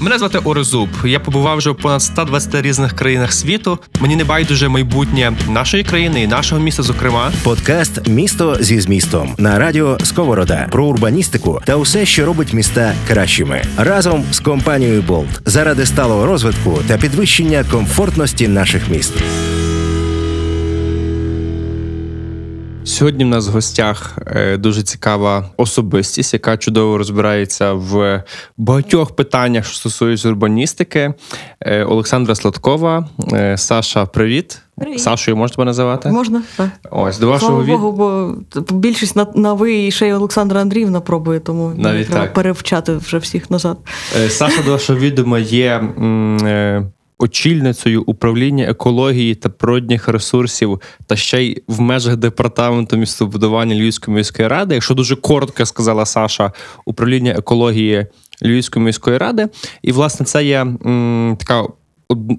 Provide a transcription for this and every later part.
Мене звати Орезуб. Я побував вже в понад 120 різних країнах світу. Мені не байдуже майбутнє нашої країни і нашого міста. Зокрема, подкаст Місто зі змістом на радіо Сковорода про урбаністику та усе, що робить міста кращими, разом з компанією Болт заради сталого розвитку та підвищення комфортності наших міст. Сьогодні в нас в гостях е, дуже цікава особистість, яка чудово розбирається в багатьох питаннях, що стосуються урбаністики. Е, Олександра Сладкова. Е, Саша, привіт. Привіт. Сашою можна тебе називати? Можна, так. Ось до вашого Слава Богу, бо більшість на, на ви і ще й Олександра Андріївна пробує, тому Навіть треба так. перевчати вже всіх назад. Саша, до вашого відома є очільницею управління екології та природних ресурсів, та ще й в межах департаменту містобудування Львівської міської ради. Якщо дуже коротко сказала Саша, управління екології Львівської міської ради. І, власне, це є м, така.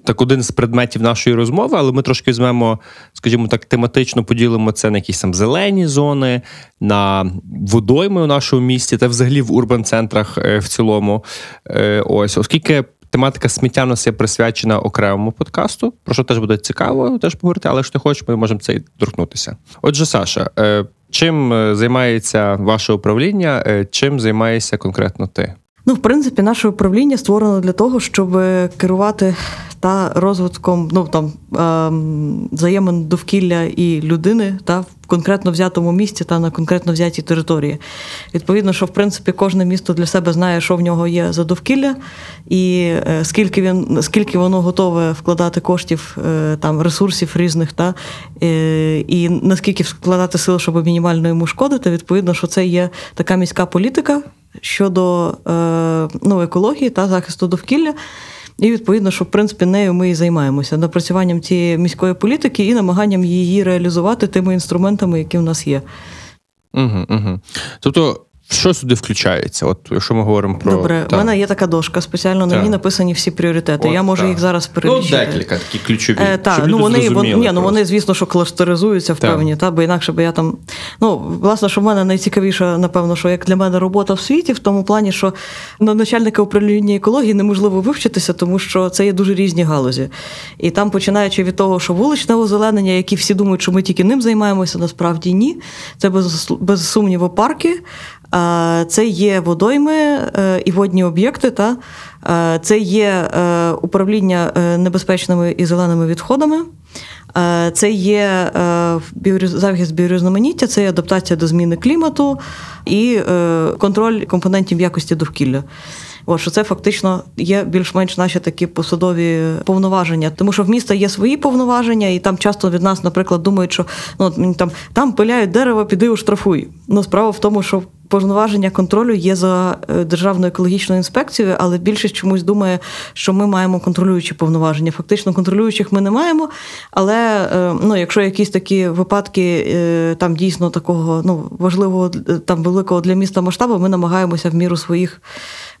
Так, один з предметів нашої розмови, але ми трошки візьмемо, скажімо так, тематично поділимо це на якісь там зелені зони, на водойми у нашому місті та взагалі в урбан-центрах е, в цілому. Е, Ось, оскільки тематика сміття у нас є присвячена окремому подкасту, про що теж буде цікаво теж поговорити, але якщо ти хочеш, ми можемо це і торкнутися. Отже, Саша, е, чим е, займається ваше управління, е, чим займаєшся конкретно ти? Ну, в принципі, наше управління створено для того, щоб керувати та розвитком ну там ем, взаємин довкілля і людини та в конкретно взятому місці та на конкретно взятій території. Відповідно, що в принципі кожне місто для себе знає, що в нього є за довкілля, і е, скільки він скільки воно готове вкладати коштів е, там ресурсів різних, та е, і наскільки вкладати сил, щоб мінімально йому шкодити. Відповідно, що це є така міська політика щодо ну, екології та захисту довкілля. І відповідно, що в принципі нею ми і займаємося напрацюванням цієї міської політики і намаганням її реалізувати тими інструментами, які в нас є. Угу, угу. Тобто, що сюди включається? От якщо ми говоримо про Добре, Та. у мене є така дошка, спеціально на ній написані всі пріоритети. От Я можу так. їх зараз Ну, декілька такі ключові. Е, так, щоб ну люди вони, вони, ні, ну вони, звісно, що кластеризуються в певні, та, бо інакше би я там. Ну, власне, що в мене найцікавіше, напевно, що як для мене робота в світі, в тому плані, що на начальника управління екології неможливо вивчитися, тому що це є дуже різні галузі. І там, починаючи від того, що вуличне озеленення, які всі думають, що ми тільки ним займаємося, насправді ні. Це без, без сумніву парки. Це є водойми е, і водні об'єкти. Та Е, це є е, управління небезпечними і зеленими відходами. Це є захист біорізноманіття, це є адаптація до зміни клімату і контроль компонентів якості довкілля. От, що це фактично є більш-менш наші такі посадові повноваження, тому що в міста є свої повноваження, і там часто від нас, наприклад, думають, що ну там там пиляють дерево, піди уштрафуй. Ну справа в тому, що повноваження контролю є за е, державною екологічною інспекцією, але більшість чомусь думає, що ми маємо контролюючі повноваження. Фактично контролюючих ми не маємо. Але е, ну, якщо якісь такі випадки е, там дійсно такого ну важливого там великого для міста масштабу, ми намагаємося в міру своїх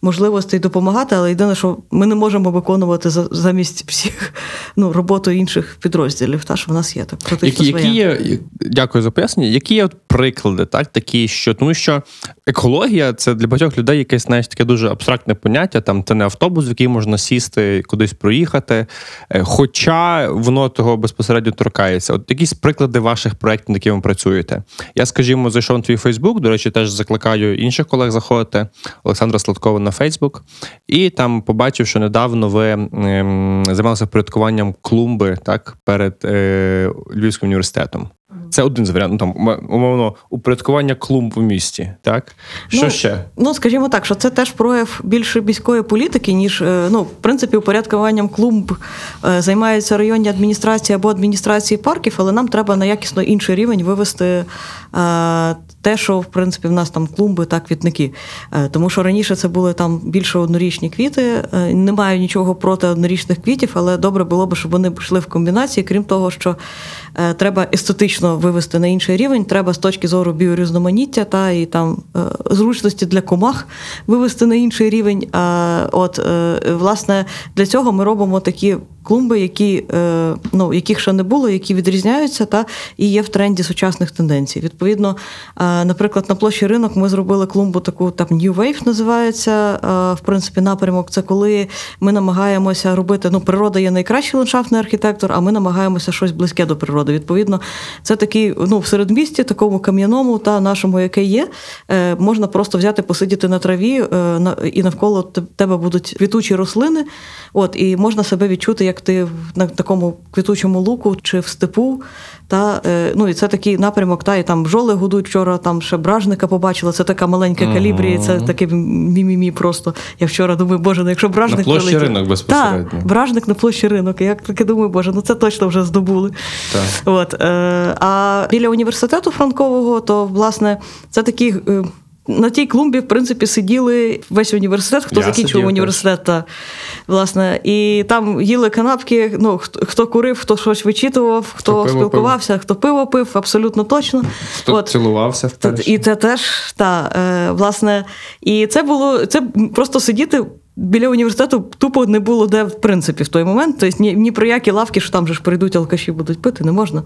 можливостей допомагати, але єдине, що ми не можемо виконувати за- замість всіх ну, роботу інших підрозділів. Та що в нас є так Які, які є, дякую за пояснення. Які є от приклади, так, такі, що тому що екологія це для багатьох людей якесь знаєш, таке дуже абстрактне поняття. Там це не автобус, в який можна сісти, кудись проїхати. Е, Хоча воно того безпосередньо торкається. От якісь приклади ваших проєктів, над якими ви працюєте. Я, скажімо, зайшов на твій Фейсбук. До речі, теж закликаю інших колег заходити. Олександра Сладкова на Фейсбук. І там побачив, що недавно ви займалися порядкуванням клумби так перед е, Львівським університетом. Це один з варіантів. Ну, там, умовно, упорядкування клумб у місті. Так? Що Ну, ще? Ну, скажімо так, що це теж прояв більше міської політики, ніж е, ну, в принципі, упорядкуванням клумб е, займаються районні адміністрації або адміністрації парків, але нам треба на якісно інший рівень вивести е, те, що в принципі в нас там клумби та квітники. Е, Тому що раніше це були там більше однорічні квіти. Е, Не маю нічого проти однорічних квітів, але добре було б, щоб вони йшли в комбінації, крім того, що е, треба естетично вивести на інший рівень, треба з точки зору біорізноманіття та і там зручності для комах вивести на інший рівень. От власне для цього ми робимо такі клумби, які, ну, яких ще не було, які відрізняються та і є в тренді сучасних тенденцій. Відповідно, наприклад, на площі ринок ми зробили клумбу таку там New Wave називається. Е, в принципі, напрямок це коли ми намагаємося робити. Ну, природа є найкращий ландшафтний архітектор, а ми намагаємося щось близьке до природи. Відповідно, це такий ну, в середмісті, такому кам'яному та нашому, яке є, е, можна просто взяти, посидіти на траві, і навколо тебе будуть квітучі рослини. От, і можна себе відчути, як ти на такому квітучому луку чи в степу. Та, е, ну, І це такий напрямок, та, і там бжоли гудуть вчора, там ще бражника побачила, це така маленька калібрія, це таке мімімі просто. Я вчора думаю, боже, ну якщо бражник На площі прилетів. ринок безпосередньо. Так, бражник на площі ринок. Я таке думаю, боже, ну це точно вже здобули. Так. От, е, А біля університету Франкового, то, власне, це такий. На тій клумбі, в принципі, сиділи весь університет, хто Я закінчив університет. Та, власне, І там їли канапки. Ну, хто, хто курив, хто щось вичитував, хто, Хто спілкувався, спілкувався, хто пиво пив, абсолютно точно. Хто От. цілувався вперше. І це теж та, е, власне, і це було це просто сидіти. Біля університету тупо не було де, в принципі, в той момент. Тобто ні, ні про які лавки, що там же ж прийдуть алкаші, будуть пити, не можна.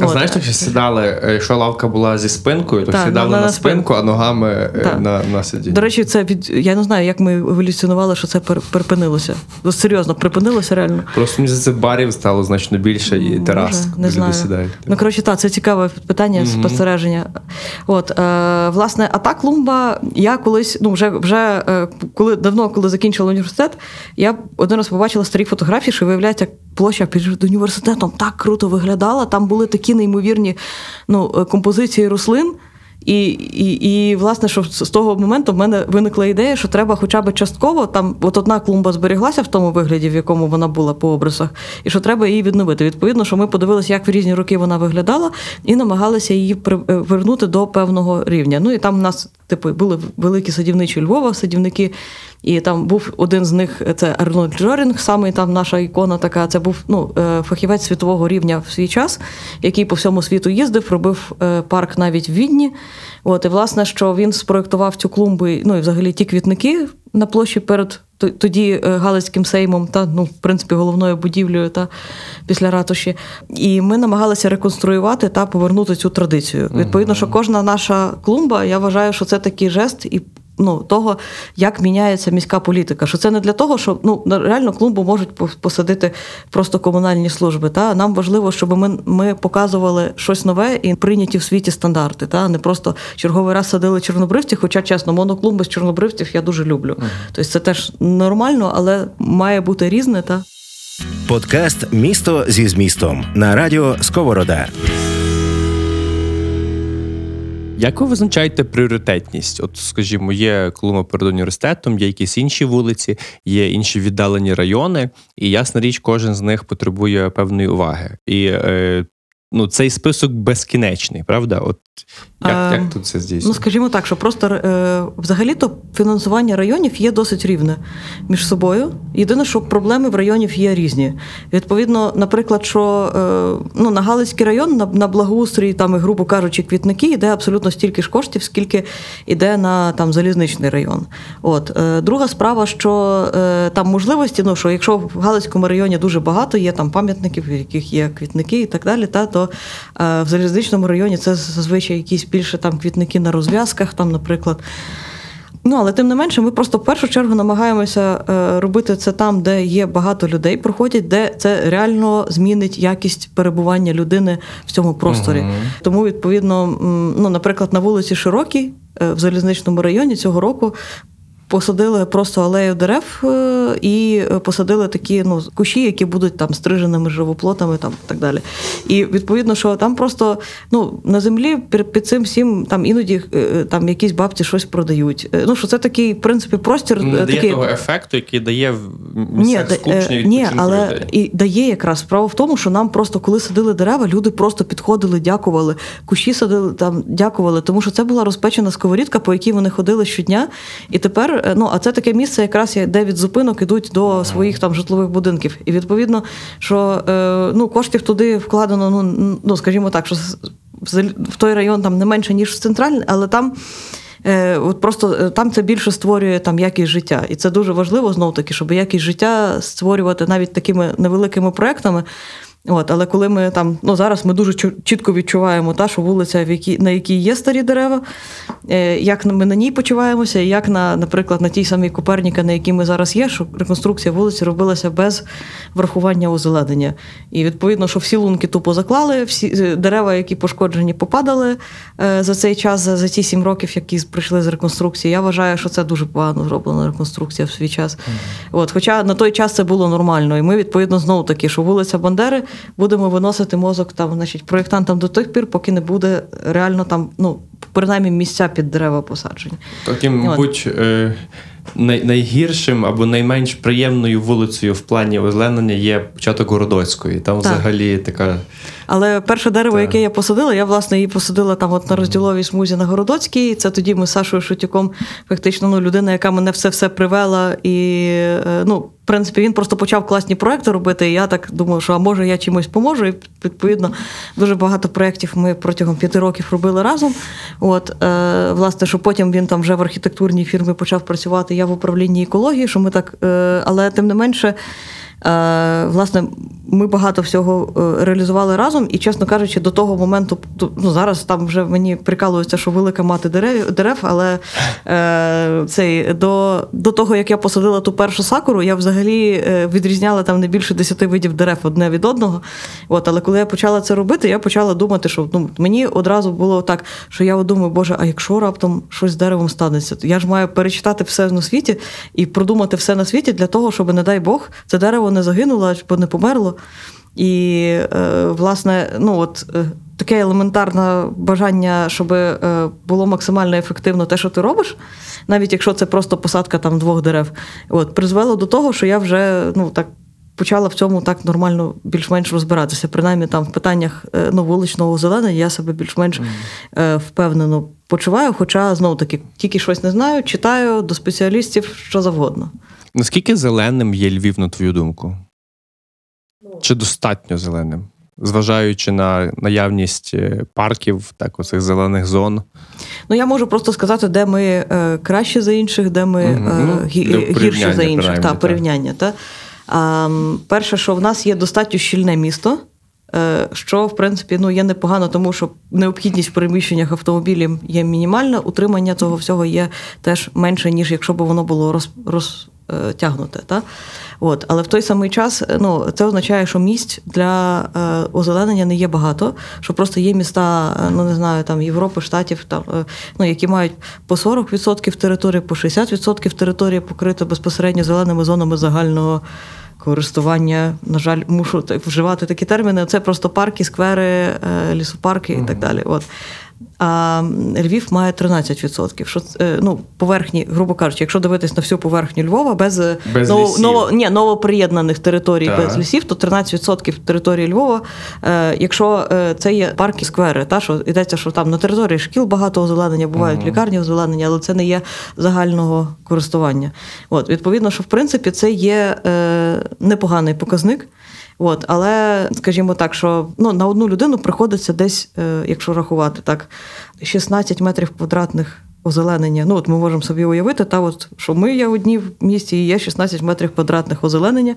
А знаєш, так що сідали, е, якщо лавка була зі спинкою, то Так, сідали на- на, на спинку, а ногами е, Так. на, на сидіння. До речі, це від я не знаю, як ми еволюціонували, що це припинилося. Ну, Серйозно, припинилося реально. Просто мені здається, барів стало значно більше і терас. Не знаю. сідають. Ну, коротше, так, це цікаве питання спостереження. От, е, власне, а та клумба, я колись, ну, вже вже е, коли давно, коли закінчила університет, я один раз побачила старі фотографії, що виявляється, площа під університетом так круто виглядала. Там були такі неймовірні ну, е, композиції рослин. І, і, і, власне, що з того моменту в мене виникла ідея, що треба хоча б частково там, от одна клумба зберіглася в тому вигляді, в якому вона була по обрисах, і що треба її відновити. Відповідно, що ми подивилися, як в різні роки вона виглядала, і намагалися її при- е, до певного рівня. Ну і там в нас, типу, були великі садівничі Львова, садівники. І там був один з них це Арнольд Джорінг, саме там наша ікона така. Це був ну, е, фахівець світового рівня в свій час, який по всьому світу їздив, робив е, парк навіть в Відні. От, і власне, що він спроектував цю клумбу, ну і взагалі ті квітники на площі перед тоді е, Галицьким сеймом, та ну, в принципі, головною будівлею та після ратуші. І ми намагалися реконструювати та повернути цю традицію. Відповідно, що кожна наша клумба, я вважаю, що це такий жест і ну, того, як міняється міська політика. Що це не для того, що ну реально клумбу можуть посадити просто комунальні служби. Та нам важливо, щоб ми ми показували щось нове і прийняті в світі стандарти. Та не просто черговий раз садили чорнобривців, хоча чесно, моноклумби з чорнобривців я дуже люблю. Тобто це теж нормально, але має бути різне. Та Подкаст Місто зі змістом на радіо Сковорода. Як ви визначаєте пріоритетність? От, скажімо, є клума перед університетом, є якісь інші вулиці, є інші віддалені райони, і ясна річ, кожен з них потребує певної уваги. І е, ну, цей список безкінечний, правда? От як, А, як тут це здійснюється? Ну, скажімо так, що просто е, взагалі-то фінансування районів є досить рівне між собою. Єдине, що проблеми в районів є різні. Відповідно, наприклад, що е, ну, на Галицький район на, на благоустрій, там, і, грубо кажучи, квітники йде абсолютно стільки ж коштів, скільки йде на там, залізничний район. От. Е, друга справа, що е, там можливості, ну, що якщо в Галицькому районі дуже багато, є там пам'ятників, в яких є квітники і так далі, та, то е, в залізничному районі це зазвичай якісь більше там квітники на розв'язках, там, наприклад. Ну, але тим не менше, ми просто в першу чергу намагаємося е, робити це там, де є багато людей, проходять, де це реально змінить якість перебування людини в цьому просторі. Мгм. Тому, відповідно, м, ну, наприклад, на вулиці Широкій е, в залізничному районі цього року. Посадили просто алею дерев е, і посадили такі ну, кущі, які будуть там стриженими живоплотами, там і так далі. І відповідно, що там просто ну, на землі під, цим всім там іноді е, там якісь бабці щось продають. Е, Ну що це такий, в принципі, простір Не е, дає того ефекту, який дає Ні, да- скучний е, ні, але людей. і дає якраз справа в тому, що нам просто коли садили дерева, люди просто підходили, дякували, кущі садили там, дякували, тому що це була розпечена сковорідка, по якій вони ходили щодня. І тепер, е, ну а це таке місце, якраз де від зупинок ідуть до своїх там житлових будинків. І відповідно, що е, ну коштів туди вкладено, ну ну скажімо так, що в той район там не менше ніж в центральний, але там. Е, От просто там це більше створює там якість життя. І це дуже важливо знов таки, щоб якість життя створювати навіть такими невеликими проектами. От, але коли ми там, ну зараз ми дуже чітко відчуваємо, та, що вулиця, в якій, на якій є старі дерева, е, як ми на ній почуваємося, і як на, наприклад, на тій самій Коперніка, на якій ми зараз є, що реконструкція вулиці робилася без врахування озеленення. І відповідно, що всі лунки тупо заклали, всі е, дерева, які пошкоджені, попадали е, за цей час, за, за ті сім років, які прийшли з реконструкції. Я вважаю, що це дуже погано зроблена реконструкція в свій час. От, хоча на той час це було нормально. І ми, відповідно, знову таки, що вулиця Бандери будемо виносити мозок там, значить, проєктантам до тих пір, поки не буде реально там, ну, принаймні місця під дерева посаджені. Таким, мабуть, е, най- найгіршим або найменш приємною вулицею в плані озеленення є початок Городоцької. Там Так. взагалі така. Але перше дерево, Так. яке я посадила, я власне її посадила там от на розділовій смузі на Городоцькій. Це тоді ми з Сашою Шутюком, фактично, ну, людина, яка мене все все привела. І е, ну, в принципі, він просто почав класні проекти робити. І я так думаю, що а може я чимось поможу. І відповідно дуже багато проєктів ми протягом п'яти років робили разом. От, е, власне, що потім він там вже в архітектурній фірмі почав працювати. Я в управлінні екології, що ми так, е, але тим не менше. Е, Власне, ми багато всього е, реалізували разом, і, чесно кажучи, до того моменту, ну зараз там вже мені прикалується, що велика мати дерев, дерев але е, цей, до, до того, як я посадила ту першу сакуру, я взагалі е, відрізняла там не більше 10 видів дерев одне від одного. От, але коли я почала це робити, я почала думати, що ну, мені одразу було так, що я думаю, Боже, а якщо раптом щось з деревом станеться, то я ж маю перечитати все на світі і продумати все на світі для того, щоб, не дай Бог, це дерево не загинуло, або не померло. І, е, власне, ну от е, таке елементарне бажання, щоб е, було максимально ефективно те, що ти робиш, навіть якщо це просто посадка там двох дерев, от призвело до того, що я вже ну так. Почала в цьому так нормально більш-менш розбиратися. Принаймні там в питаннях ну, вуличного озеленення я себе більш-менш впевнено почуваю. Хоча знову таки тільки щось не знаю, читаю до спеціалістів що завгодно. Наскільки зеленим є Львів, на твою думку? Чи достатньо зеленим? Зважаючи на наявність е, парків, так, оцих зелених зон. Ну я можу просто сказати, де ми е, краще за інших, де ми е, Ну, гі- гірше за інших. Та, порівняння. Та. А, перше, що в нас є достатньо щільне місто. е, Що, в принципі, ну, є непогано, тому що необхідність в переміщеннях автомобілів є мінімальна, утримання цього всього є теж менше, ніж якщо б воно було роз, розтягнуте. Та? От. Але в той самий час е, ну, це означає, що місць для е, озеленення не є багато, що просто є міста, е, ну не знаю, там Європи, Штатів, там, е, ну, які мають по 40% території, по 60% території покрито безпосередньо зеленими зонами загального. Користування, на жаль, мушу вживати такі терміни. Це просто парки, сквери, е, лісопарки і так далі. От. А Львів має 13%. Що, е, ну, поверхні, грубо кажучи, якщо дивитись на всю поверхню Львова без, е, Без ново, лісів. ново, ні, новоприєднаних територій Так. без лісів, то 13% території Львова, е, якщо е, це є парки, сквери, та, що йдеться, що там на території шкіл багато озеленення, бувають лікарні озеленення, але це не є загального користування. От, відповідно, що в принципі це є е, непоганий показник. От, але скажімо так, що ну, на одну людину приходиться десь, е, якщо рахувати так, 16 метрів квадратних озеленення. Ну, от ми можемо собі уявити, та от, що ми є одні в місті, і є 16 метрів квадратних озеленення,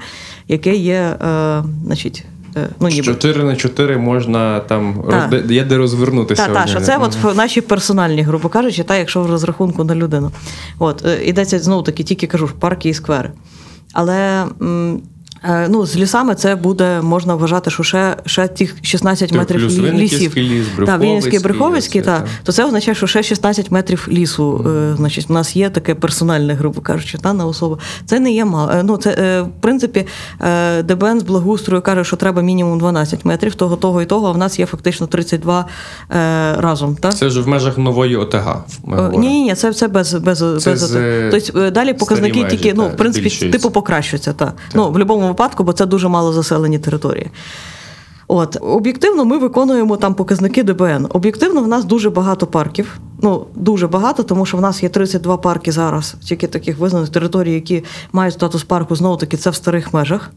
яке є, е, значить, е, ну, ніби. 4 на 4 можна там розде- є де розвернутися. Так, одні. що це Мгм. от наші персональні, грубо кажучи, та якщо в розрахунку на людину. От, е, йдеться знову таки, тільки кажу, парки і сквери. Але. м, е, Ну, з лісами це буде, можна вважати, що ще, ще тих 16 Так, метрів плюс лісів. ліс, Так, Вінницький, так. так. То це означає, що ще 16 метрів лісу, е, значить, у нас є таке персональне, грубо кажучи, та, на особу. Це не є мало. Е, Ну, це, е, в принципі, е, ДБН з благоустрою каже, що треба мінімум 12 метрів, того, того і того, а в нас є фактично 32 е, разом. Та? Це ж в межах нової ОТГ. Ні, ні, ні, це, це без без, Це без з, е, тобто, е, далі показники межі, тільки ну, в принципі, типу покращуються. Та. Ну, в будь-якому випадку, бо це дуже мало заселені території. От, об'єктивно, ми виконуємо там показники ДБН. Об'єктивно, в нас дуже багато парків. Ну, дуже багато, тому що в нас є 32 парки зараз, тільки таких визнаних територій, які мають статус парку, знову таки, це в старих межах.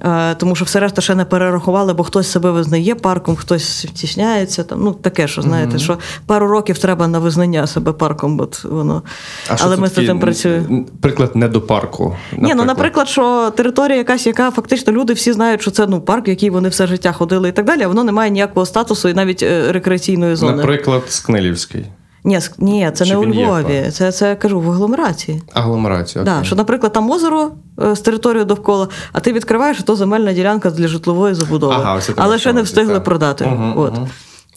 Е, Тому що все решта ще не перерахували, бо хтось себе визнає парком, хтось втісняється. Там, ну, таке, що знаєте, що пару років треба на визнання себе парком, от воно. А Але ми з цим працюємо. Приклад не до парку. Ні, ну наприклад, що територія якась, яка фактично люди всі знають, що це ну парк, в який вони все життя ходили і так далі, а воно не має ніякого статусу і навіть е, рекреаційної зони. Наприклад, Скнилівський. Ні, ні, це Чи не у Львові. Це, це я кажу в агломерації. Агломерація. Да, окей. що, наприклад, там озеро е, з територією довкола, а ти відкриваєш, що то земельна ділянка для житлової забудови. Ага, ось але ще не встигли та. продати. Угу, От. Угу.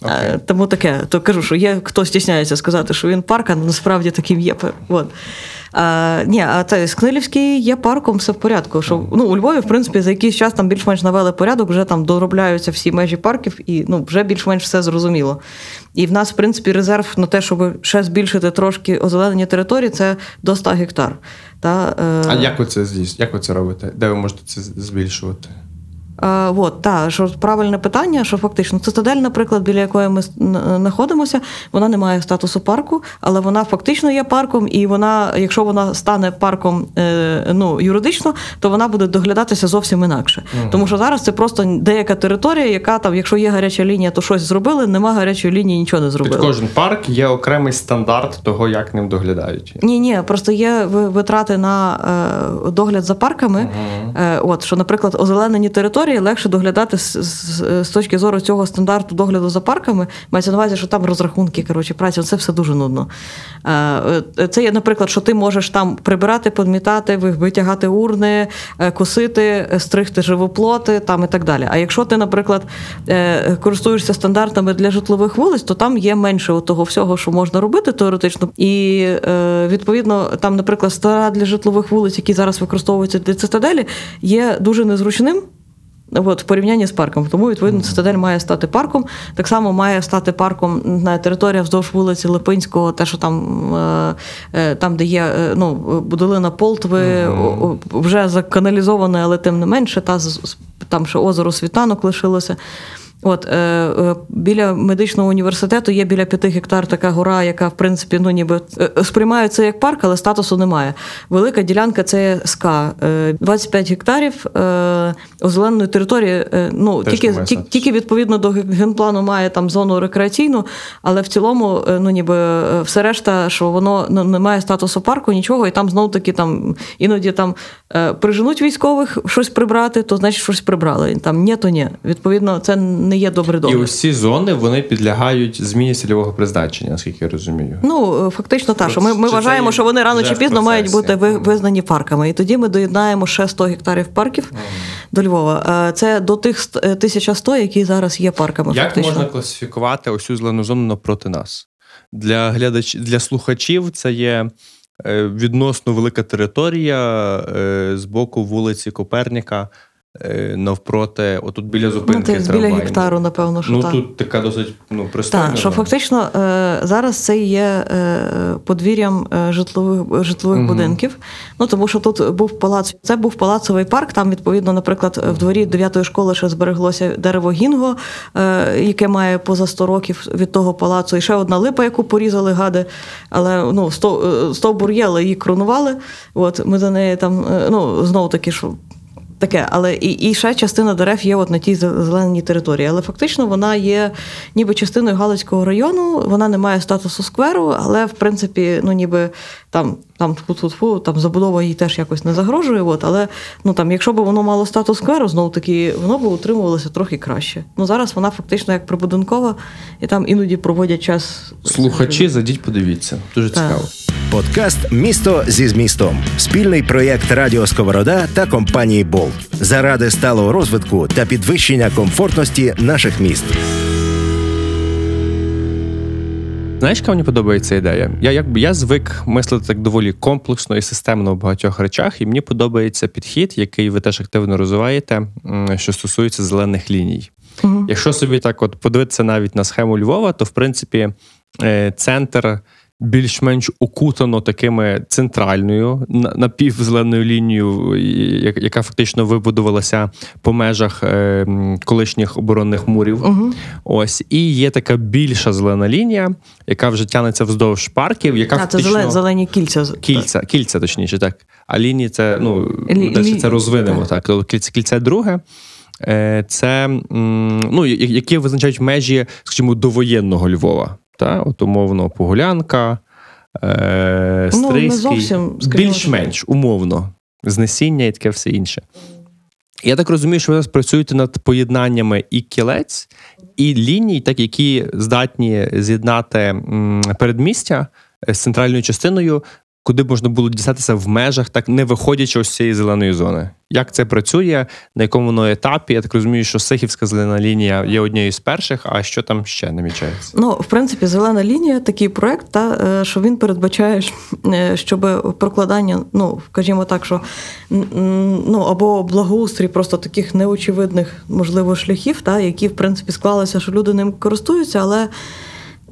Е, Окей. Тому таке, то кажу, що є хто стісняється сказати, що він парк, а насправді таким є. От. Ні, а це Скнилівський є парком, все в порядку. Що, ну, у Львові, в принципі, за якийсь час там більш-менш навели порядок, вже там доробляються всі межі парків, і ну, вже більш-менш все зрозуміло. І в нас, в принципі, резерв на те, щоб ще збільшити трошки озеленення території, це до 100 гектар. Та, е, А як ви це здійснюєте? Як ви це робите? Де ви можете це збільшувати? А, от, та, що правильне питання, що фактично цитадель, наприклад, біля якої ми знаходимося, вона не має статусу парку, але вона фактично є парком, і вона, якщо вона стане парком е, ну, юридично, то вона буде доглядатися зовсім інакше. Тому що зараз це просто деяка територія, яка там, якщо є гаряча лінія, то щось зробили, нема гарячої лінії, нічого не зробили. кожен парк є окремий стандарт того, як ним доглядають. Ні, ні, просто є витрати на е, догляд за парками. Е, от що, наприклад, озеленені території легше доглядати з, з, з точки зору цього стандарту догляду за парками. Мається на увазі, що там розрахунки, коротше, праці, це все дуже нудно. Е, е, це є, наприклад, що ти можеш там прибирати, подмітати, витягати урни, е, косити, стригти живоплоти там і так далі. А якщо ти, наприклад, користуєшся стандартами для житлових вулиць, то там є менше того всього, що можна робити теоретично. І відповідно, там, наприклад, стара для житлових вулиць, які зараз використовуються для цитаделі, є дуже незручним. От, в порівнянні з парком. Тому, відповідно, цитадель має стати парком. Так само має стати парком не знаю, територія вздовж вулиці Липинського, те, що там, е, е, там де є е, ну, долина Полтви, о, вже заканалізована, але тим не менше, та, там ще озеро Світанок лишилося. От, е, е, біля медичного університету є біля п'яти гектар така гора, яка, в принципі, ну, ніби е, сприймають це як парк, але статусу немає. Велика ділянка це СКА. Е, 25 гектарів е, озеленої території. е, ну, Теж тільки, ті- тільки відповідно до генплану має там зону рекреаційну, але в цілому, е, ну ніби е, все решта, що воно ну, не має статусу парку, нічого, і там знов таки там іноді там е, приженуть військових щось прибрати, то значить щось прибрали. Там ні, то ні. Відповідно, це не є добрий І догляд. ось ці зони вони підлягають зміні цільового призначення, наскільки я розумію. Ну, е, фактично так, що ми, ми Чи вважаємо, що вони рано чи пізно мають бути визнані парками. І тоді ми доєднаємо ще 100 гектарів парків до Львова. Е, Це до тих ст- е, 1100, які зараз є парками. Як фактично. можна класифікувати цю зелену зону напроти нас? Для глядач... для слухачів це є відносно велика територія з боку вулиці Коперніка, е, навпроти, отут біля Ну, зупинки. десь біля гектару, напевно, що Ну так. тут така досить ну, пристойна. Так, що фактично е, зараз це є е, подвір'ям е, житлових житлових Мгм. будинків. Ну тому що тут був палац. Це був палацовий парк. Там, відповідно, наприклад, в дворі 9-ї школи ще збереглося дерево гінго, е, яке має поза 100 років від того палацу. І ще одна липа, яку порізали гади. Але ну, сто- е, стовбур є, але її кронували. От ми за неї там е, ну знову таки, що Таке, але і, і ще частина дерев є от на тій зеленій території. Але фактично вона є ніби частиною Галицького району, вона не має статусу скверу, але в принципі, ну ніби там, там тьфу-тьфу-тьфу, там забудова їй теж якось не загрожує. От, але ну там, якщо б воно мало статус скверу, знову таки воно б утримувалося трохи краще. Ну зараз вона фактично як прибудинкова, і там іноді проводять час. Слухачі, зайдіть, подивіться. Дуже Так. цікаво. Подкаст Місто зі змістом спільний проєкт Радіо Сковорода та компанії Болт заради сталого розвитку та підвищення комфортності наших міст. Знаєш, яка мені подобається ідея? Я якби я звик мислити так доволі комплексно і системно в багатьох речах, і мені подобається підхід, який ви теж активно розвиваєте, що стосується зелених ліній. Мгм. Якщо собі так от подивитися навіть на схему Львова, то в принципі е, центр більш-менш окутано такими центральною напівзеленою лінією, яка фактично вибудувалася по межах е, колишніх оборонних мурів. Угу. Ось і є така більша зелена лінія, яка вже тянеться вздовж парків. яка а, фактично... Це зелені кільця. Кільця, кільця, точніше, так. А лінії це ну Лі... це розвинемо. Так, так. кільце, кільце друге. Е, це ну, які визначають межі, скажімо, довоєнного Львова. Та? От умовно, Погулянка, е, Стрийський. Ну, більш-менш умовно, знесіння і таке все інше. Я так розумію, що ви зараз працюєте над поєднаннями і кілець, і ліній, так які здатні з'єднати передмістя з центральною частиною куди можна було дістатися в межах, так не виходячи ось цієї зеленої зони. Як це працює, на якому воно етапі? Я так розумію, що Сихівська зелена лінія є однією з перших, а що там ще намічається? Ну, в принципі, зелена лінія такий проект, та е, що він передбачає, е, щоб прокладання, ну скажімо так, що ну або благоустрій просто таких неочевидних, можливо, шляхів, та які в принципі склалися, що люди ним користуються, але.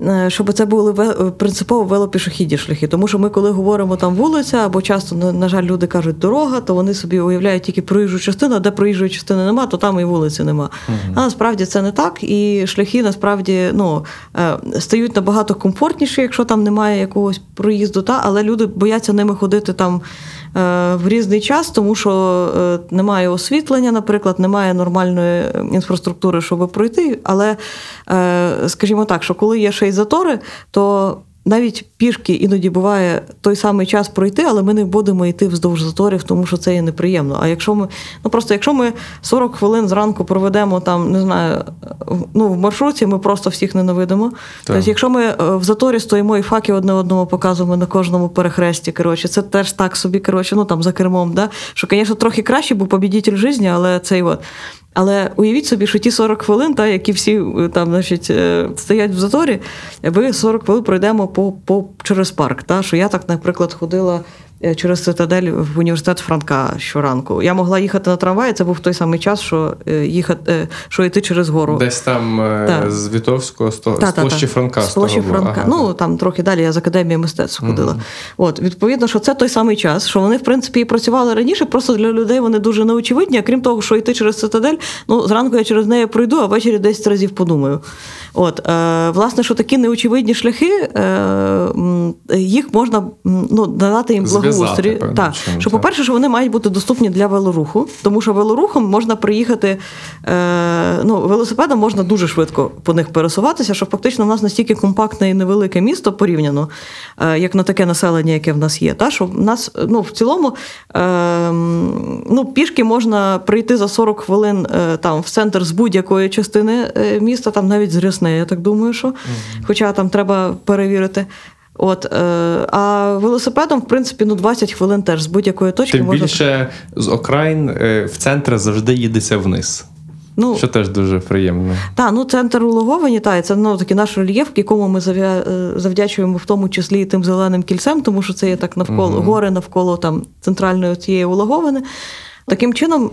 Е, щоб це були принципово велопішохідні шляхи. Тому що ми, коли говоримо там вулиця, або часто, на жаль, люди кажуть дорога, то вони собі уявляють тільки проїжджу частину, а де проїжджої частини нема, то там і вулиці нема. uh А насправді це не так. І шляхи насправді ну, е, стають набагато комфортніші, якщо там немає якогось проїзду, та але люди бояться ними ходити там. Е, в різний час, тому що е, немає освітлення, наприклад, немає нормальної інфраструктури, щоб пройти. Але, е, скажімо так, що коли є ще й затори, то навіть пішки іноді буває той самий час пройти, але ми не будемо йти вздовж заторів, тому що це є неприємно. А якщо ми, ну просто якщо ми 40 хвилин зранку проведемо там, не знаю, ну в маршруті, ми просто всіх ненавидимо. Так. Тобто, якщо ми е, в заторі стоїмо і факи одне одному показуємо на кожному перехресті, коротше, це теж так собі, коротше, ну там за кермом, да? що, звісно, трохи краще, бо побідітель житті, але цей от. Але уявіть собі, що ті 40 хвилин, та, які всі е, там значить, е, стоять в заторі, ви 40 хвилин пройдемо по, по, через парк. Та, Що я так, наприклад, ходила через цитадель в університет Франка щоранку. Я могла їхати на трамваї, це був той самий час, що е, їхати, е, що йти через гору. Десь там та. з Вітовського з площі Франка. З площі Франка. Ага. Ну там трохи далі я з академії мистецтв ходила. Угу. От, Відповідно, що це той самий час, що вони, в принципі, і працювали раніше, просто для людей вони дуже неочевидні. А крім того, що йти через цитадель, ну зранку я через неї пройду, а ввечері 10 разів подумаю. От, е, Власне, що такі неочевидні шляхи, е, їх можна ну, надати їм благо благоустрій. Так, що, по-перше, що вони мають бути доступні для велоруху, тому що велорухом можна приїхати. Е, ну, Велосипедом можна дуже швидко по них пересуватися, що фактично в нас настільки компактне і невелике місто порівняно, е, як на таке населення, яке в нас є. Та, що в нас ну, в цілому е, ну, пішки можна прийти за 40 хвилин е, там, в центр з будь-якої частини е, міста, там навіть з Рясне, я так думаю, що. Хоча там треба перевірити. От, е, А велосипедом, в принципі, ну 20 хвилин теж з будь-якої точки Тим можна... більше з окраїн е, в центр завжди їдеться вниз. Ну, Що теж дуже приємно. Так, ну центр улоговані, та, і це ну, такий наш рельєф, якому ми е, завдячуємо в тому числі і тим зеленим кільцем, тому що це є так навколо угу. гори навколо там центральної цієї улоговини. Таким чином,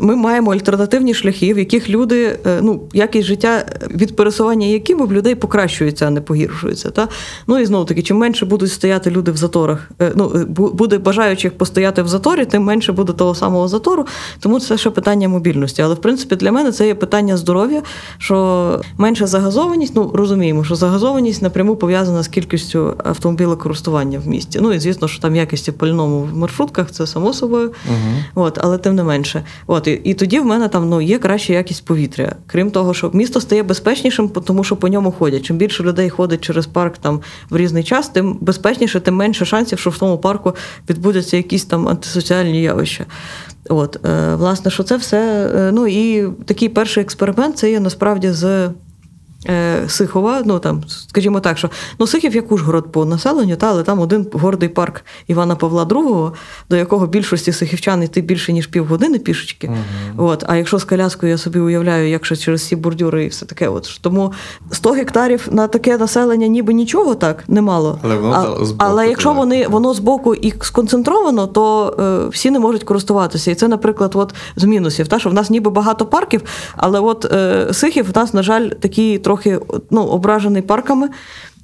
ми маємо альтернативні шляхи, в яких люди, е, ну, якість життя від пересування якими в людей покращується, а не погіршується. Та? Ну і знову таки, чим менше будуть стояти люди в заторах, е, ну, буде бажаючих постояти в заторі, тим менше буде того самого затору. Тому це ще питання мобільності. Але в принципі для мене це є питання здоров'я, що менша загазованість, ну розуміємо, що загазованість напряму пов'язана з кількістю автомобілекористування в місті. Ну і звісно, що там якості пальному в маршрутках, це само собою. Угу. От, але тим не менше. От, І і тоді в мене там ну, є краща якість повітря. Крім того, що місто стає безпечнішим, тому що по ньому ходять. Чим більше людей ходить через парк там в різний час, тим безпечніше, тим менше шансів, що в тому парку відбудуться якісь там антисоціальні явища. От, е, Власне, що це все. Е, ну і такий перший експеримент це є насправді з Е, Сихова, ну там, скажімо так, що ну Сихів як Ужгород по населенню, та, але там один гордий парк Івана Павла II, до якого більшості сихівчан йти більше, ніж півгодини пішечки. Uh-huh. От, А якщо з коляскою я собі уявляю, якщо через ці бордюри і все таке. От. Тому 100 гектарів на таке населення ніби нічого так немало. Але воно а, збоку, але якщо вони, воно збоку і сконцентровано, то е, всі не можуть користуватися. І це, наприклад, от з мінусів. Та, що в нас ніби багато парків, але от е, Сихів в нас, на жаль, такі трохи ну, ображений парками.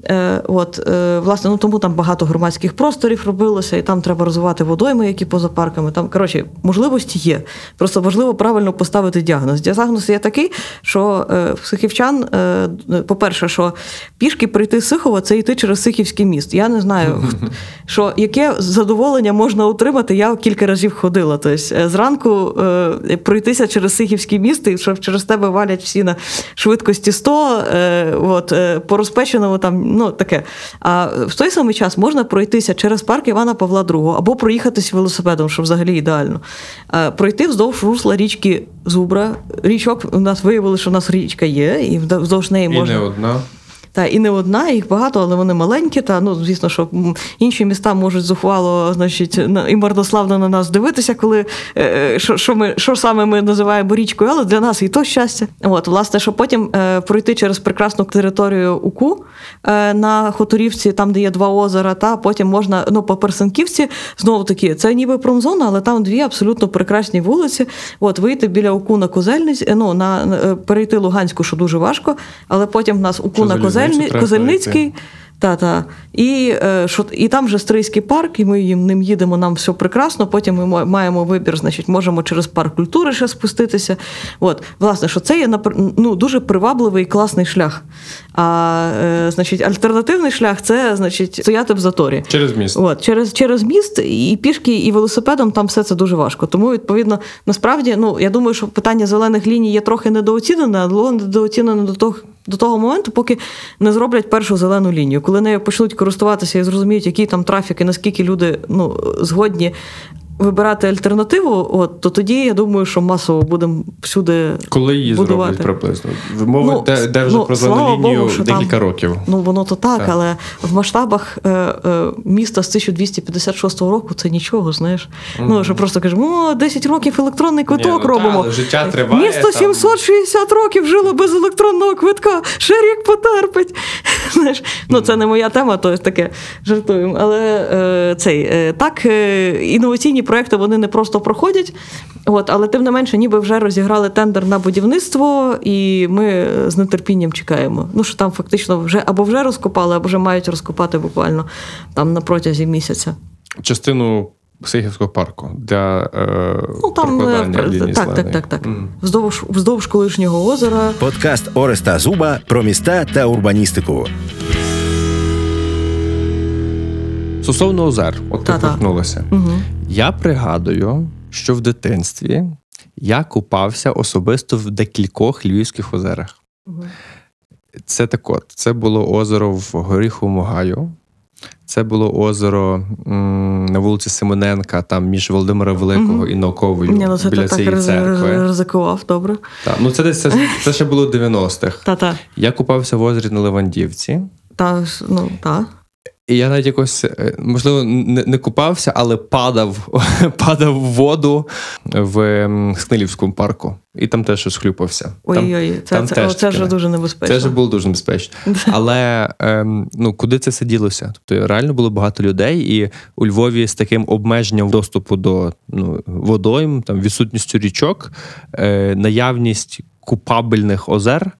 Е, От, е, власне, ну тому там багато громадських просторів робилося, і там треба розвивати водойми, які поза парками. Там, коротше, можливості є. Просто важливо правильно поставити діагноз. Діагноз є такий, що е, в Сихівчан, по-перше, що пішки прийти з Сихова це йти через Сихівський міст. Я не знаю, що яке задоволення можна отримати. Я кілька разів ходила. Тобто, зранку пройтися через Сихівський міст, і що через тебе валять всі на швидкості 100, е, от, по розпеченому там, ну таке. А в той самий час можна пройтися через парк Івана Павла II або проїхатись велосипедом, що взагалі ідеально. А, пройти вздовж русла річки Зубра. Річок у нас виявили, що у нас річка є, і вздовж неї можна. І не одна. Та і не одна, їх багато, але вони маленькі. Та ну звісно, що інші міста можуть зухвало, значить, на- і марнославно на нас дивитися, коли е, е, що, що ми що саме ми називаємо річкою, але для нас і то щастя. От, власне, що потім е, пройти через прекрасну територію УКУ е, на Хуторівці, там де є два озера, та потім можна ну по Персенківці знову таки, це ніби промзона, але там дві абсолютно прекрасні вулиці. От вийти біля УКУ на Козельниць, е, ну на перейти Луганську, що дуже важко, але потім в нас УКУ на залізницю Козельні, Козельницький. Та, та. І, е, що, і там вже Стрийський парк, і ми їм ним їдемо, нам все прекрасно. Потім ми маємо вибір, значить, можемо через парк культури ще спуститися. От, власне, що це є ну, дуже привабливий і класний шлях. А е, значить, альтернативний шлях це значить, стояти в заторі. Через міст. От, через, через міст і пішки, і велосипедом там все це дуже важко. Тому, відповідно, насправді, ну я думаю, що питання зелених ліній є трохи недооцінене, але недооцінене до того. До того моменту, поки не зроблять першу зелену лінію, коли нею почнуть користуватися і зрозуміють, який там трафік і наскільки люди ну, згодні вибирати альтернативу, от, то тоді я думаю, що масово будемо всюди Коли її будувати. зроблять приблизно? Мова Ну, де, де вже ну, про зелену лінію Богу, декілька там- років. Ну, воно то так, Так. але в масштабах е, е, міста з 1256 року це нічого, знаєш. Ну, що просто кажемо, о, 10 років електронний квиток ну, робимо. але життя триває, Місто там. 760 років жило без електронного квитка, ще рік потерпить. Знаєш, ну, це не моя тема, то таке жартуємо. Але е, цей, е, так, е, інноваційні проекти вони не просто проходять. От, але тим не менше, ніби вже розіграли тендер на будівництво, і ми з нетерпінням чекаємо. Ну що там фактично вже або вже розкопали, або вже мають розкопати буквально там на протязі місяця. Частину Сихівського парку для е, Ну там е, прокладання лінії так, так, так, так. Мгм. Вздовж вздовж колишнього озера. Подкаст Ореста Зуба про міста та урбаністику. Стосовно озер, от ти торкнулася. Угу. Я пригадую, що в дитинстві я купався особисто в декількох львівських озерах. Це так от, це було озеро в Горіховому гаю. Це було озеро м, на вулиці Симоненка, там між Володимира Великого і Науковою Ні, ну це біля ти так цієї роз- церкви. ризикував, добре. Так, ну це десь це, це ще було в 90-х. Та-та. Я купався в озері на Левандівці. Та, ну, та. І я навіть якось, е, можливо, не, не купався, але падав, падав в воду в Снилівському парку. І там теж щось хлюпався. Ой-ой, це, там це, теж це вже дуже небезпечно. Це вже було дуже небезпечно. Але ем, ну, куди це все ділося? Тобто реально було багато людей, і у Львові з таким обмеженням доступу до ну, водойм, там, відсутністю річок, е, наявність купабельних озер.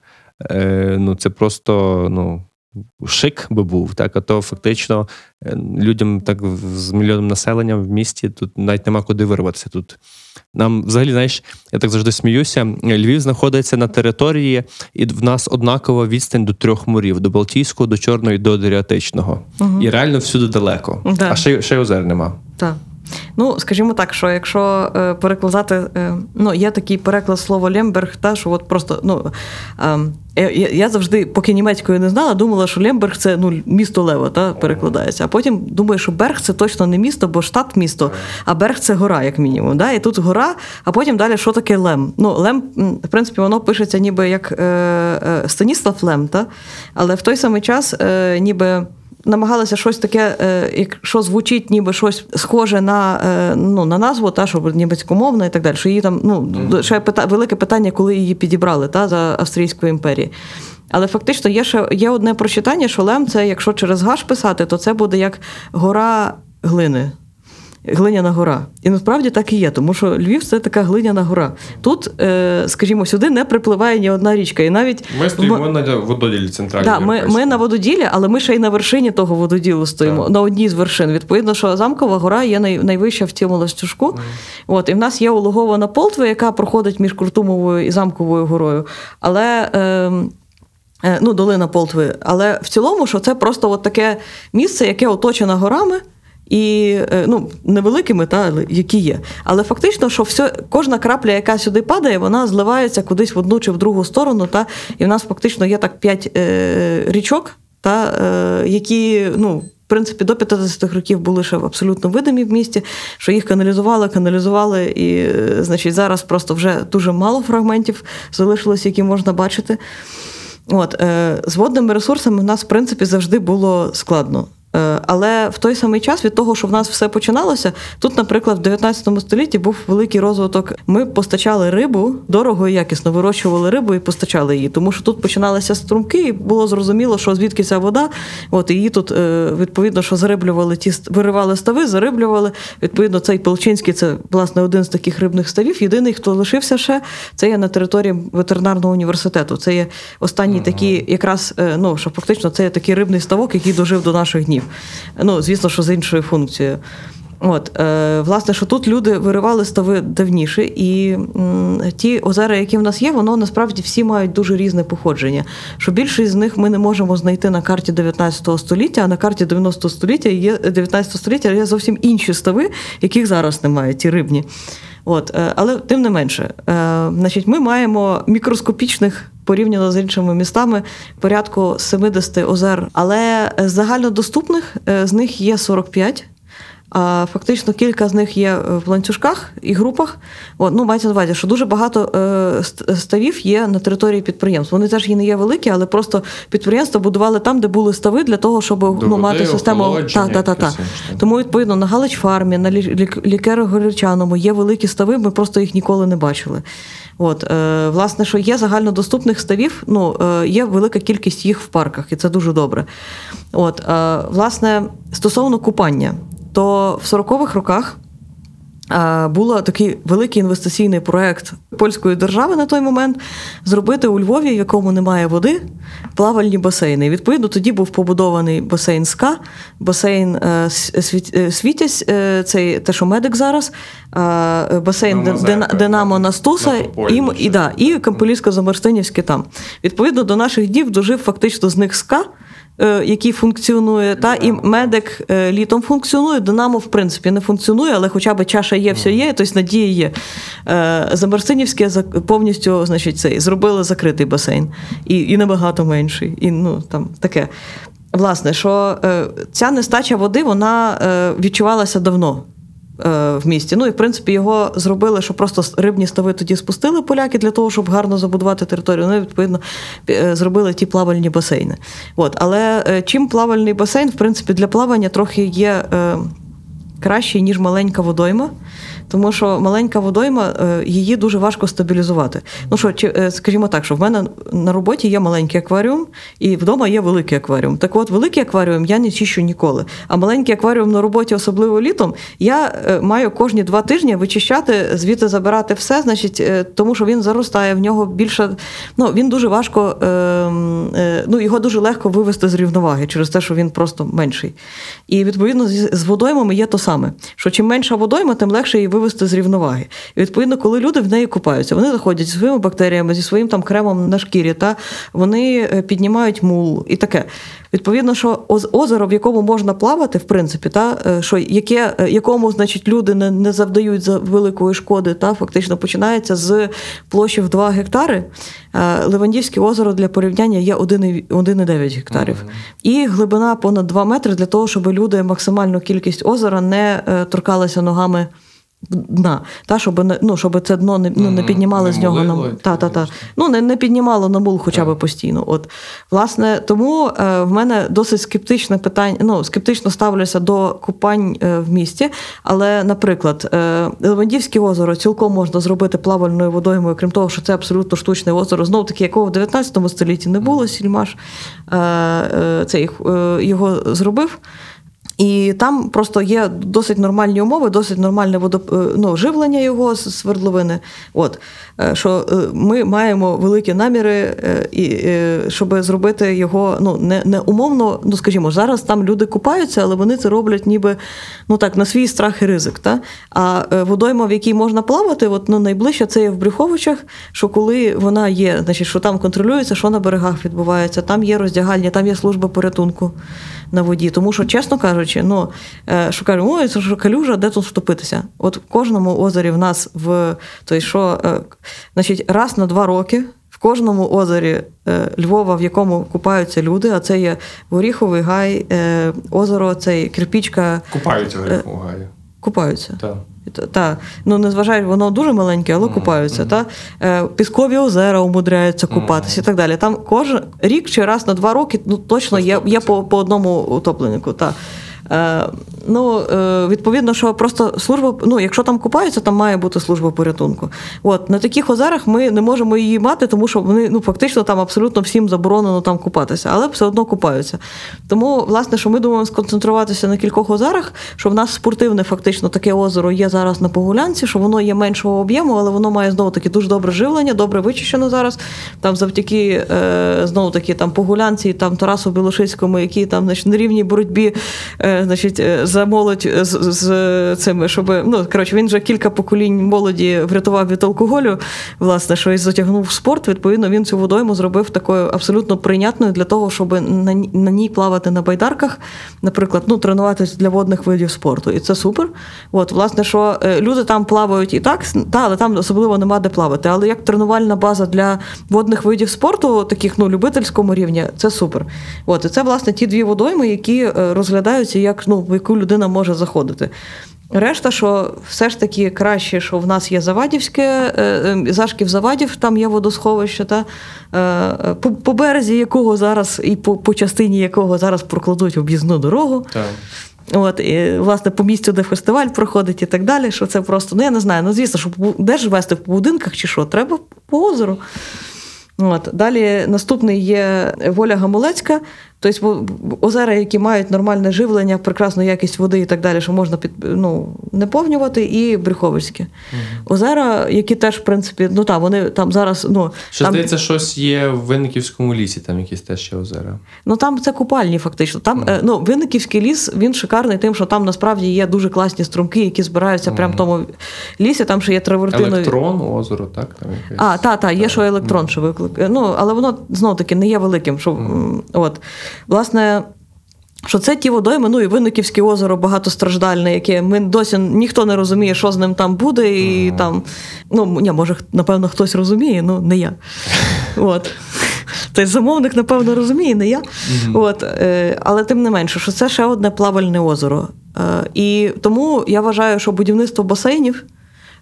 Е, ну, це просто ну, шик би був. Так? А то фактично е, людям так з мільйоном населення в місті тут навіть нема куди вирватися. Тут нам взагалі, знаєш, я так завжди сміюся. Львів знаходиться на території, і в нас однакова відстань до трьох морів: до Балтійського, до Чорного і до Адріатичного. І реально всюди далеко. Да. А ще, ще й озер нема. Так. Ну, скажімо так, що якщо е, перекладати, е, ну, є такий переклад слова Лемберг, та, що от просто, ну, е, я, я завжди, поки німецькою не знала, думала, що Лемберг це ну, місто Лева, та, перекладається. А потім думаю, що Берг це точно не місто, бо штат місто, а Берг це гора, як мінімум. Да? І тут гора, а потім далі що таке Лем? Ну, Лем, в принципі, воно пишеться ніби як е, е, Станіслав Лем, та? але в той самий час е, ніби намагалася щось таке, е, як- що звучить, ніби щось схоже на, е, ну, на назву, та, що німецькомовна і так далі. Що її там, ну, ще пита, велике питання, коли її підібрали та, за Австрійської імперії. Але фактично є ще є одне прочитання, що лем це, якщо через гаш писати, то це буде як гора глини. Глиняна гора. І насправді так і є, тому що Львів це така глиняна гора. Тут, е, скажімо, сюди не припливає ні одна річка. І навіть Ми стоїмо М- на водолілі центральній. Да, ми, ми на вододілі, але ми ще й на вершині того вододілу стоїмо, Так. на одній з вершин. Відповідно, що замкова гора є най, найвища в цьому ластюжку. От, і в нас є улогована Полтва, яка проходить між Куртумовою і Замковою горою. Але. ем, е, Ну, долина Полтви. Але в цілому, що це просто от таке місце, яке оточено горами, і е, ну, невеликими, та, які є. Але фактично, що все, кожна крапля, яка сюди падає, вона зливається кудись в одну чи в другу сторону. Та, і в нас фактично є так п'ять е, річок, та, е, які, ну. В принципі, до 50-х років були ще абсолютно видимі в місті, що їх каналізували, каналізували, і е, значить, зараз просто вже дуже мало фрагментів залишилось, які можна бачити. От, е, з водними ресурсами в нас, в принципі, завжди було складно. Е, Але в той самий час від того, що в нас все починалося, тут, наприклад, в 19 столітті був великий розвиток. Ми постачали рибу дорого і якісно вирощували рибу і постачали її. Тому що тут починалися струмки, і було зрозуміло, що звідки ця вода. От її тут е, відповідно, що зариблювали ті виривали стави, зариблювали. Відповідно, цей Пелчинський це власне один з таких рибних ставів. Єдиний, хто лишився ще, це є на території ветеринарного університету. Це є останній такий, якраз е, ну що фактично це є такий рибний ставок, який дожив до наших днів. Ну, звісно, що з іншою функцією. От, е, власне, що тут люди виривали стави давніше, і м, ті озера, які в нас є, воно насправді всі мають дуже різне походження. Що більшість з них ми не можемо знайти на карті 19 століття, а на карті 90 століття є 19 століття є зовсім інші стави, яких зараз немає, ті рибні. От, е, але тим не менше, е, значить, ми маємо мікроскопічних порівняно з іншими містами порядку 70 озер, але з загальнодоступних е, з них є 45. А фактично кілька з них є е, в ланцюжках і групах. Ну, мається на увазі, що дуже багато е, ставів є на території підприємств. Вони теж і не є великі, але просто підприємства будували там, де були стави, для того, щоб ну, мати систему. Та, та, та, та. Тому, відповідно, на Галич-фармі, на лі- лік- лікеро-горячаному є великі стави, ми просто їх ніколи не бачили. От, е, власне, що є загальнодоступних ставів, ну, е, є велика кількість їх в парках, і це дуже добре. От, е, власне, стосовно купання, то в 40-х роках е, був такий великий інвестиційний проект польської держави на той момент зробити у Львові, в якому немає води, плавальні басейни. І, Відповідно, тоді був побудований басейн СКА, басейн е, Світ- е, Світязь, е, цей те, що медик зараз, е, басейн Дина- Динамо Настуса і, і, да, і Камполівсько Замарстинівське там. Відповідно, до наших днів дожив фактично з них СКА. Е, Який функціонує, та і медик е, літом функціонує. Динамо, в принципі, не функціонує, але хоча б чаша є, все є, тобто надія є. Замерсинівське повністю, значить, цей зробили закритий басейн і, і набагато менший. І ну там таке. Власне, що е, ця нестача води вона е, відчувалася давно е, в місті. Ну і в принципі його зробили, що просто рибні стави тоді спустили поляки для того, щоб гарно забудувати територію. Ну, і, відповідно, е, зробили ті плавальні басейни. От. Але е, чим плавальний басейн, в принципі, для плавання трохи є. Кращий, ніж маленька водойма, тому що маленька водойма е, її дуже важко стабілізувати. Ну що, чи, е, скажімо так, що в мене на роботі є маленький акваріум, і вдома є великий акваріум. Так от, великий акваріум я не чищу ніколи. А маленький акваріум на роботі, особливо літом, я е, маю кожні два тижні вичищати, звідти забирати все, значить, тому що він заростає, в нього більше. Ну, він дуже важко, ну, його дуже легко вивести з рівноваги через те, що він просто менший. І відповідно з водоймами є то саме, що чим менша водойма, тим легше її вивести з рівноваги. І відповідно, коли люди в неї купаються, вони заходять зі своїми бактеріями, зі своїм там кремом на шкірі, та вони е, піднімають мул і таке. Відповідно, що озеро, в якому можна плавати, в принципі, та е, що яке, е, якому, значить, люди не, не завдають за великої шкоди, та фактично починається з площі в 2 гектари. Е, Левандівське озеро для порівняння є 1,9 1,9 гектарів. І глибина понад 2 метри для того, щоб люди максимальну кількість озера не торкалися ногами. Дна, та, щоб, не- ну, щоб це дно не, ну, не піднімали Не з нього на та, та, та. Ну, не, не піднімало на мул хоча б постійно. От, власне, тому е, в мене досить скептичне питання, ну, скептично ставлюся до купань е, в місті. Але, наприклад, е, Левандівське озеро цілком можна зробити плавальною водоймою, крім того, що це абсолютно штучне озеро, знов таки, якого в 19 столітті не було, Сільмаш е, е, цей, е, його зробив. І там просто є досить нормальні умови, досить нормальне водоп... Е, ну, живлення його з свердловини. От е, що е, ми маємо великі наміри, і щоб зробити його ну не не умовно. Ну скажімо, зараз там люди купаються, але вони це роблять, ніби ну так на свій страх і ризик. Та? А водойма, в якій можна плавати, от ну найближче це є в Брюховичах. Що коли вона є, значить, що там контролюється, що на берегах відбувається, там є роздягальня, там є служба порятунку на воді. Тому що, чесно кажучи, ну е, що кажемо, ой, це ж калюжа, де тут втопитися? От в кожному озері в нас в той, що е, значить, раз на два роки. В кожному озері е, Львова, в якому купаються люди, а це є Горіховий гай, озеро, це Кирпічка. Купаються в Горіховому гаї. Купаються. Так. Та, ну незважаючи, воно дуже маленьке, але mm-hmm. купаються. Та? Е, Піскові озера умудряються купатися mm-hmm. і так далі. Там кожен рік чи раз на два роки ну, точно є є по по одному утопленнику. Та. Е, ну, е, Відповідно, що просто служба, ну, якщо там купаються, там має бути служба порятунку. От, На таких озерах ми не можемо її мати, тому що вони ну, фактично там абсолютно всім заборонено там купатися, але все одно купаються. Тому, власне, що ми думаємо сконцентруватися на кількох озерах, що в нас спортивне фактично таке озеро є зараз на Погулянці, що воно є меншого об'єму, але воно має знову таки дуже добре живлення, добре вичищено зараз. Там завдяки е, знову таки там Погулянці, там Тарасу Білошицькому, які там значить, на рівній боротьбі. Значить, за молодь з, з цими, щоб ну коротше, він вже кілька поколінь молоді врятував від алкоголю, власне, що і затягнув спорт. Відповідно, він цю водойму зробив такою абсолютно прийнятною для того, щоб на, на ній плавати на байдарках, наприклад, ну тренуватись для водних видів спорту. І це супер. От, власне, що е, люди там плавають і так, та, але там особливо нема де плавати. Але як тренувальна база для водних видів спорту, таких ну любительському рівні, це супер. От і це власне ті дві водойми, які е, розглядаються як ну в яку людина може заходити. Решта, що все ж таки краще, що в нас є Завадівське, е, е, Зашків Завадів, там є водосховище, та, е, по, по березі якого зараз і по по частині якого зараз прокладуть об'їзну дорогу. Так. От, і, Власне, по місцю, де фестиваль проходить і так далі. Що це просто, ну я не знаю, ну звісно, що де ж вести в будинках чи що, треба по озеру. От. Далі наступний є Воля Гамулецька, Тобто озера, які мають нормальне живлення, прекрасну якість води і так далі, що можна під ну, наповнювати, і Брюховицьке. Угу. Озера, які теж, в принципі, ну так, вони там зараз. ну... Що там... здається, щось є в Винниківському лісі, там якісь теж ще озера. Ну там це купальні, фактично. Там угу. ну, Винниківський ліс він шикарний, тим, що там насправді є дуже класні струмки, які збираються угу. прямо в тому лісі, там ще є травертинові. Електрон, озеро, так? Там якесь... А, так, так, є що електрон, що виклик. Ну, але воно знову таки не є великим. Що, от. Власне, що це ті водойми, ну і Винниківське озеро багатостраждальне, яке ми досі ніхто не розуміє, що з ним там буде, і mm. там, ну, ні, може, напевно, хтось розуміє, ну не я. От. Той замовник, напевно, розуміє, не я. Mm-hmm. От, е, Але тим не менше, що це ще одне плавальне озеро. Е, і тому я вважаю, що будівництво басейнів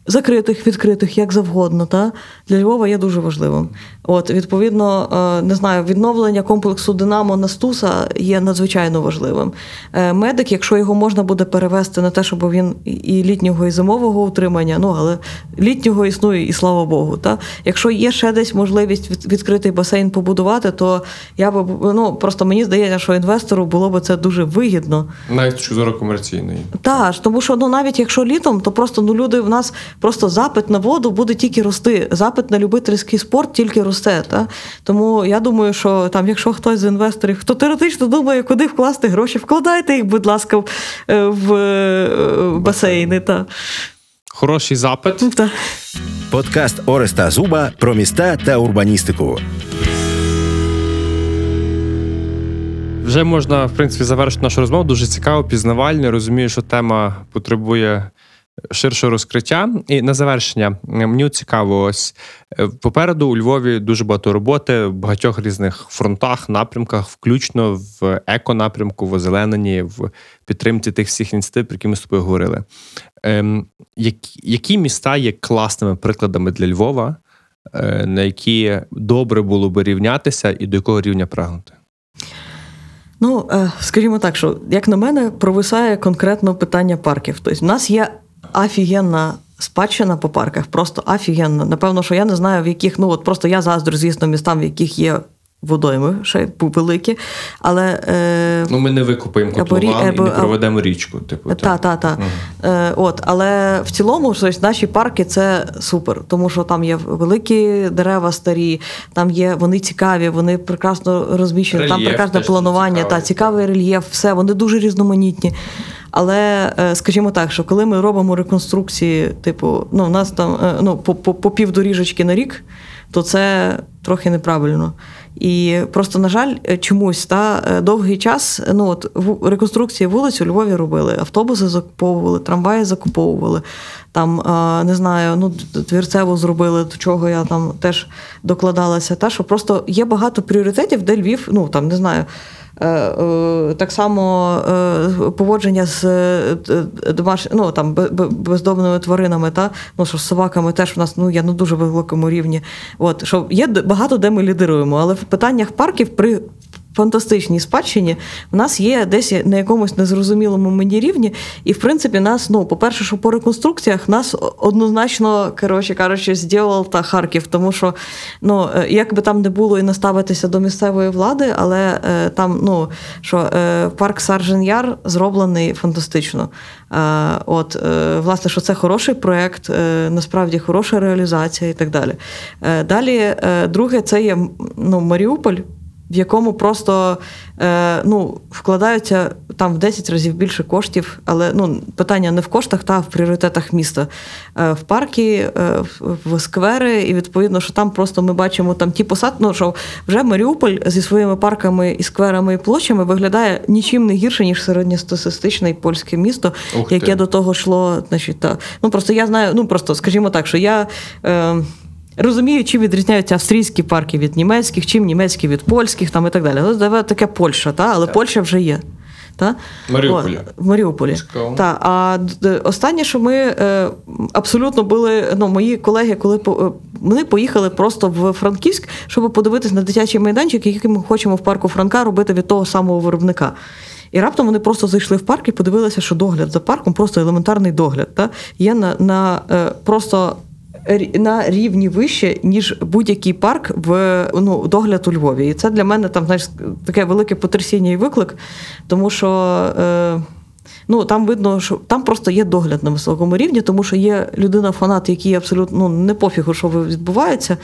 закритих, відкритих, як завгодно, та для Львова є дуже важливим. От, відповідно, е, не знаю, відновлення комплексу Динамо Настуса є надзвичайно важливим. Е, медик, якщо його можна буде перевести на те, щоб він і літнього, і зимового утримання, ну але літнього існує, і слава Богу. Та якщо є ще десь можливість відкритий басейн побудувати, то я би ну просто мені здається, що інвестору було б це дуже вигідно. Навіть точки зору комерційної. Так, тому що ну навіть якщо літом, то просто ну люди в нас просто запит на воду буде тільки рости. Запит на любительський спорт тільки росте. Та? Тому я думаю, що там, якщо хтось з інвесторів, хто теоретично думає, куди вкласти гроші, вкладайте їх, будь ласка, в, е, в е, басейни. Та. Хороший запит. Та. Подкаст Ореста Зуба про міста та урбаністику. Вже можна, в принципі, завершити нашу розмову. Дуже цікаво, пізнавально. Розумію, що тема потребує ширше розкриття. І на завершення мені цікаво, ось е, попереду у Львові дуже багато роботи в багатьох різних фронтах, напрямках, включно в еконапрямку, в озелененні, в підтримці тих всіх ініціатив, про які ми з тобою говорили. Ем, Які міста є класними прикладами для Львова, е, на які добре було би рівнятися, і до якого рівня прагнути? Ну, е, скажімо так, що як на мене, провисає конкретно питання парків. Тобто, в нас є офігенна спадщина по парках, просто офігенна. Напевно, що я не знаю, в яких, ну от просто я заздрю, звісно, містам, в яких є водойми ще великі. Але, е, Ну, ми не викупаємо Або котлован і не проведемо річку. Типу, та, та, та. Е, от, але в цілому, тобто, наші парки це супер, тому що там є великі дерева старі, там є вони цікаві, вони прекрасно розміщені, там Рельєф прекрасне планування, цікавий. та цікавий рельєф, все, вони дуже різноманітні. Але е, скажімо так, що коли ми робимо реконструкції, типу, ну, у нас там е, ну, по, по, по півдоріжечки на рік, то це трохи неправильно. І просто, на жаль, е, чомусь та довгий час ну от в- реконструкції вулиць у Львові робили, автобуси закуповували, трамваї закуповували. Там не знаю, ну двірцеву зробили, до чого я там теж докладалася. Та що просто є багато пріоритетів, де Львів, ну там не знаю. Е, е, Так само е, поводження з домаш... ну, там, бе- бе- бездомними тваринами, та? ну, що з собаками теж в нас ну, є на дуже великому рівні. От, що є багато де ми лідируємо, але в питаннях парків при фантастичній спадщині в нас є десь на якомусь незрозумілому мені рівні. І, в принципі, нас, ну, по-перше, що по реконструкціях нас однозначно, коротше кажучи, зділав та Харків, тому що ну, е, як би там не було і не ставитися до місцевої влади, але е, там, ну, що е, парк Саржен Яр зроблений фантастично. Е, от, е, власне, що це хороший проєкт, е, насправді хороша реалізація і так далі. Далі, друге, це є ну, Маріуполь в якому просто е, ну, вкладаються там в 10 разів більше коштів, але ну, питання не в коштах, та в пріоритетах міста. Е, в парки, е, в, сквери, і відповідно, що там просто ми бачимо там ті посад, ну, що вже Маріуполь зі своїми парками і скверами і площами виглядає нічим не гірше, ніж середньостатистичне польське місто, яке до того йшло. Значить, та. Ну, просто я знаю, ну просто скажімо так, що я. Е, Розумію, чим відрізняються австрійські парки від німецьких, чим німецькі від польських там і так далі. Ну, давай таке Польща, та? але Польща вже є. Та? Маріуполі. От, в Маріуполі. Та, а останнє, що ми е, абсолютно були, ну, мої колеги, коли по- е, вони поїхали просто в Франківськ, щоб подивитись на дитячий майданчик, який ми хочемо в парку Франка робити від того самого виробника. І раптом вони просто зайшли в парк і подивилися, що догляд за парком просто елементарний догляд. Та? Є на, на е, просто на рівні вище, ніж будь-який парк в ну, догляд у Львові. І це для мене там знаєш, таке велике потрясіння і виклик, тому що. Е, Ну, там видно, що там просто є догляд на високому рівні, тому що є людина-фанат, який абсолютно ну, не пофігу, що відбувається.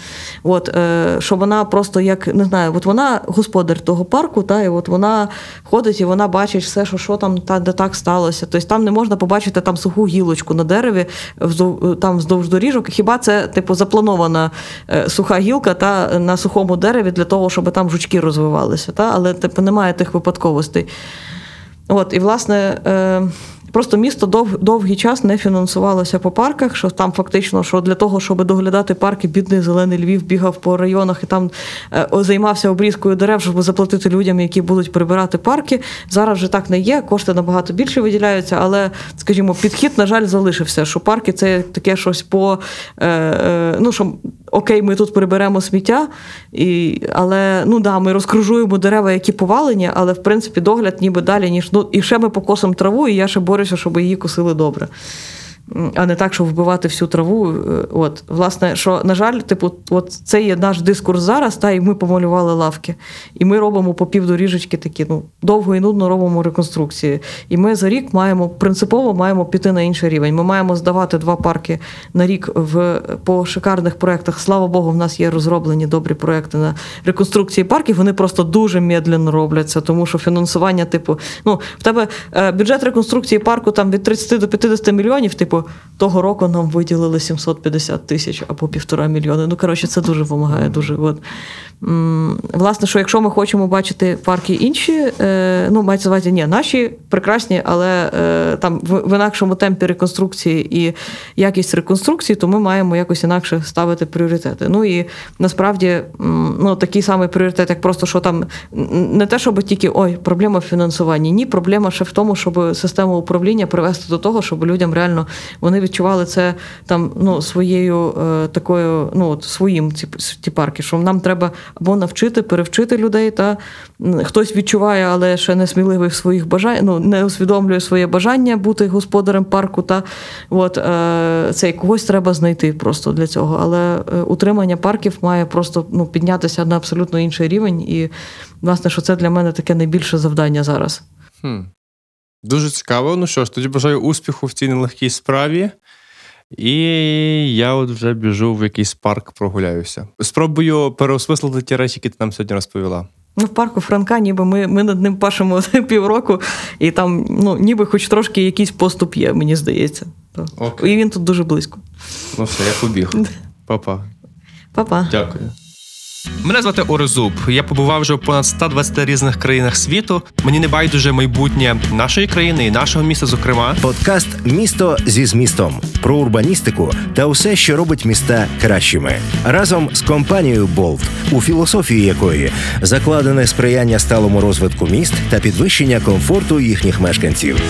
От, е, що вона просто як не знаю, от вона господар того парку, та, і от вона ходить і вона бачить все, що, що там та, де так сталося. Тобто там не можна побачити там суху гілочку на дереві, вздов- там вздовж доріжок. Хіба це типу запланована е, суха гілка та на сухому дереві для того, щоб там жучки розвивалися. Та? Але типу немає тих випадковостей. От, і, власне, е, просто місто дов, довгий час не фінансувалося по парках, що там фактично, що для того, щоб доглядати парки, бідний зелений Львів бігав по районах і там е, займався обрізкою дерев, щоб заплатити людям, які будуть прибирати парки. Зараз вже так не є, кошти набагато більше виділяються, але, скажімо, підхід, на жаль, залишився, що парки це таке щось по. Е, ну, що окей, ми тут приберемо сміття, і, але ну да, ми розкружуємо дерева, які повалені, але в принципі догляд ніби далі, ніж ну і ще ми покосимо траву, і я ще борюся, щоб її косили добре. А не так, щоб вбивати всю траву. Е, От, власне, що, на жаль, типу, от це є наш дискурс зараз, та і ми помалювали лавки. І ми робимо по півдоріжечки такі, ну, довго і нудно робимо реконструкції. І ми за рік маємо принципово маємо піти на інший рівень. Ми маємо здавати два парки на рік в, по шикарних проєктах. Слава Богу, в нас є розроблені добрі проекти на реконструкції парків. Вони просто дуже медленно робляться, тому що фінансування, типу, ну, в тебе е, бюджет реконструкції парку там від 30 до 50 мільйонів, типу, того року нам виділили 750 тисяч або півтора мільйони. Ну, коротше, це дуже допомагає. Дуже, от. Власне, що якщо ми хочемо бачити парки інші, е, ну, мається на увазі, ні, наші прекрасні, але е, там в інакшому темпі реконструкції і якість реконструкції, то ми маємо якось інакше ставити пріоритети. Ну і насправді ну, такий самий пріоритет, як просто що там не те, щоб тільки ой, проблема в фінансуванні. Ні, проблема ще в тому, щоб систему управління привести до того, щоб людям реально вони відчували це там ну, своєю е, такою, ну от своїм ці, ті парки, що нам треба або навчити, перевчити людей. Та хтось відчуває, але ще не сміливий в своїх бажаннях, ну не усвідомлює своє бажання бути господарем парку. Та от е, цей когось треба знайти просто для цього. Але е, утримання парків має просто ну, піднятися на абсолютно інший рівень. І власне, що це для мене таке найбільше завдання зараз. Хм. Дуже цікаво. Ну що ж, тоді бажаю успіху в цій нелегкій справі. І я от вже біжу в якийсь парк, прогуляюся. Спробую переосмислити ті речі, які ти нам сьогодні розповіла. Ну, в парку Франка, ніби ми, ми над ним пашемо півроку, і там, ну, ніби хоч трошки якийсь поступ є, мені здається. Окей. І він тут дуже близько. Ну все, я побіг. Па-па. Па-па. Дякую. Мене звати Орезуб. Я побував вже в понад 120 різних країнах світу. Мені не байдуже майбутнє нашої країни і нашого міста, зокрема. Подкаст Місто зі змістом про урбаністику та усе, що робить міста кращими, разом з компанією Болт, у філософії якої закладене сприяння сталому розвитку міст та підвищення комфорту їхніх мешканців.